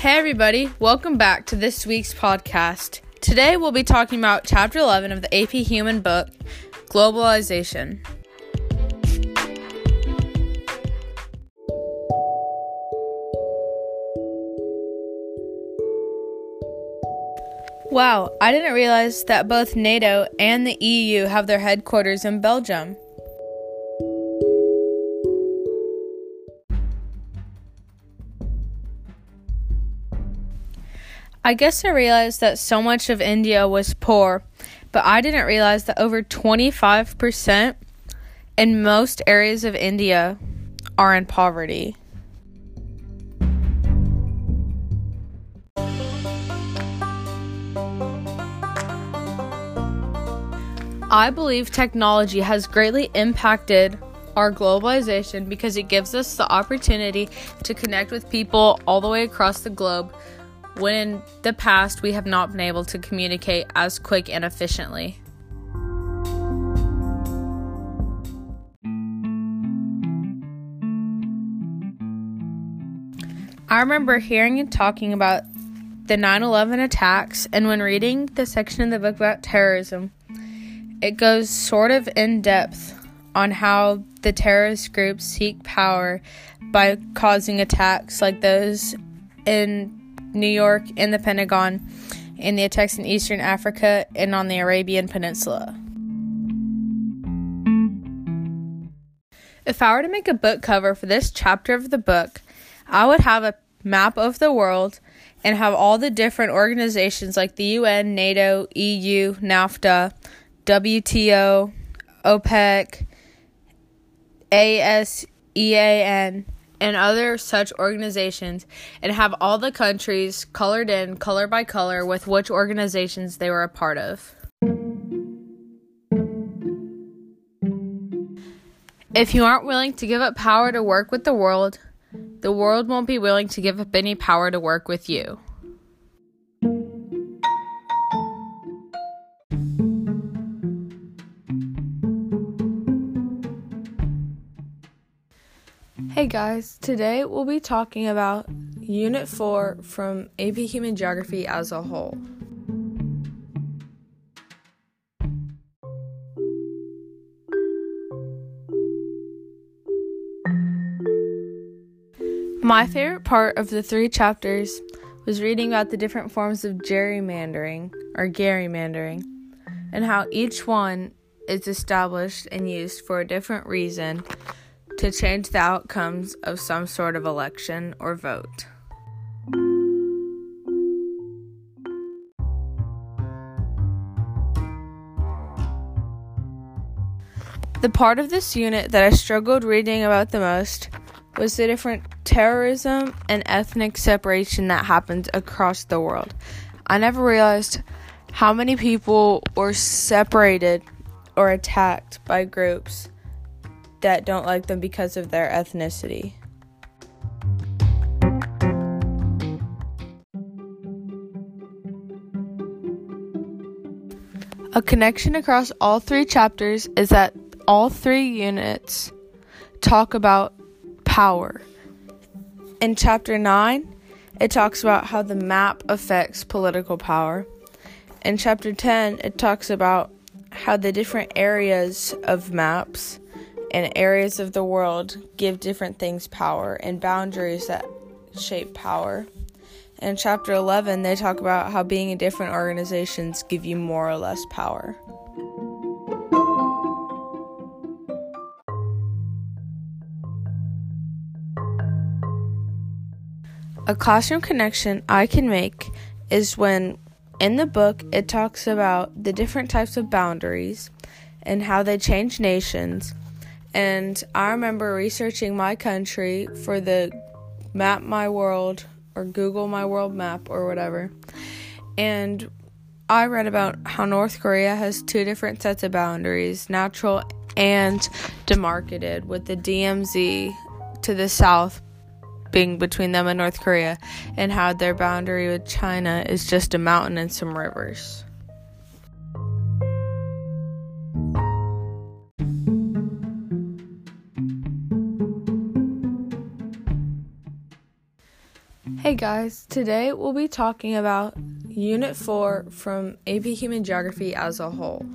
Hey, everybody, welcome back to this week's podcast. Today we'll be talking about Chapter 11 of the AP Human book, Globalization. Wow, I didn't realize that both NATO and the EU have their headquarters in Belgium. I guess I realized that so much of India was poor, but I didn't realize that over 25% in most areas of India are in poverty. I believe technology has greatly impacted our globalization because it gives us the opportunity to connect with people all the way across the globe when in the past we have not been able to communicate as quick and efficiently. I remember hearing and talking about the 9 11 attacks, and when reading the section in the book about terrorism, it goes sort of in depth on how the terrorist groups seek power by causing attacks like those in New York, in the Pentagon, in the attacks in Eastern Africa, and on the Arabian Peninsula. If I were to make a book cover for this chapter of the book, I would have a map of the world and have all the different organizations like the UN, NATO, EU, NAFTA, WTO, OPEC, ASEAN, and other such organizations and have all the countries colored in color by color with which organizations they were a part of. If you aren't willing to give up power to work with the world, the world won't be willing to give up any power to work with you. Hey guys, today we'll be talking about Unit 4 from AP Human Geography as a whole. My favorite part of the three chapters was reading about the different forms of gerrymandering or gerrymandering and how each one is established and used for a different reason to change the outcomes of some sort of election or vote. The part of this unit that I struggled reading about the most was the different terrorism and ethnic separation that happens across the world. I never realized how many people were separated or attacked by groups that don't like them because of their ethnicity. A connection across all three chapters is that all three units talk about power. In chapter 9, it talks about how the map affects political power. In chapter 10, it talks about how the different areas of maps and areas of the world give different things power and boundaries that shape power. In chapter 11, they talk about how being in different organizations give you more or less power. A classroom connection I can make is when in the book it talks about the different types of boundaries and how they change nations and I remember researching my country for the Map My World or Google My World map or whatever. And I read about how North Korea has two different sets of boundaries natural and demarcated, with the DMZ to the south being between them and North Korea, and how their boundary with China is just a mountain and some rivers. Hey guys, today we'll be talking about Unit 4 from AP Human Geography as a whole.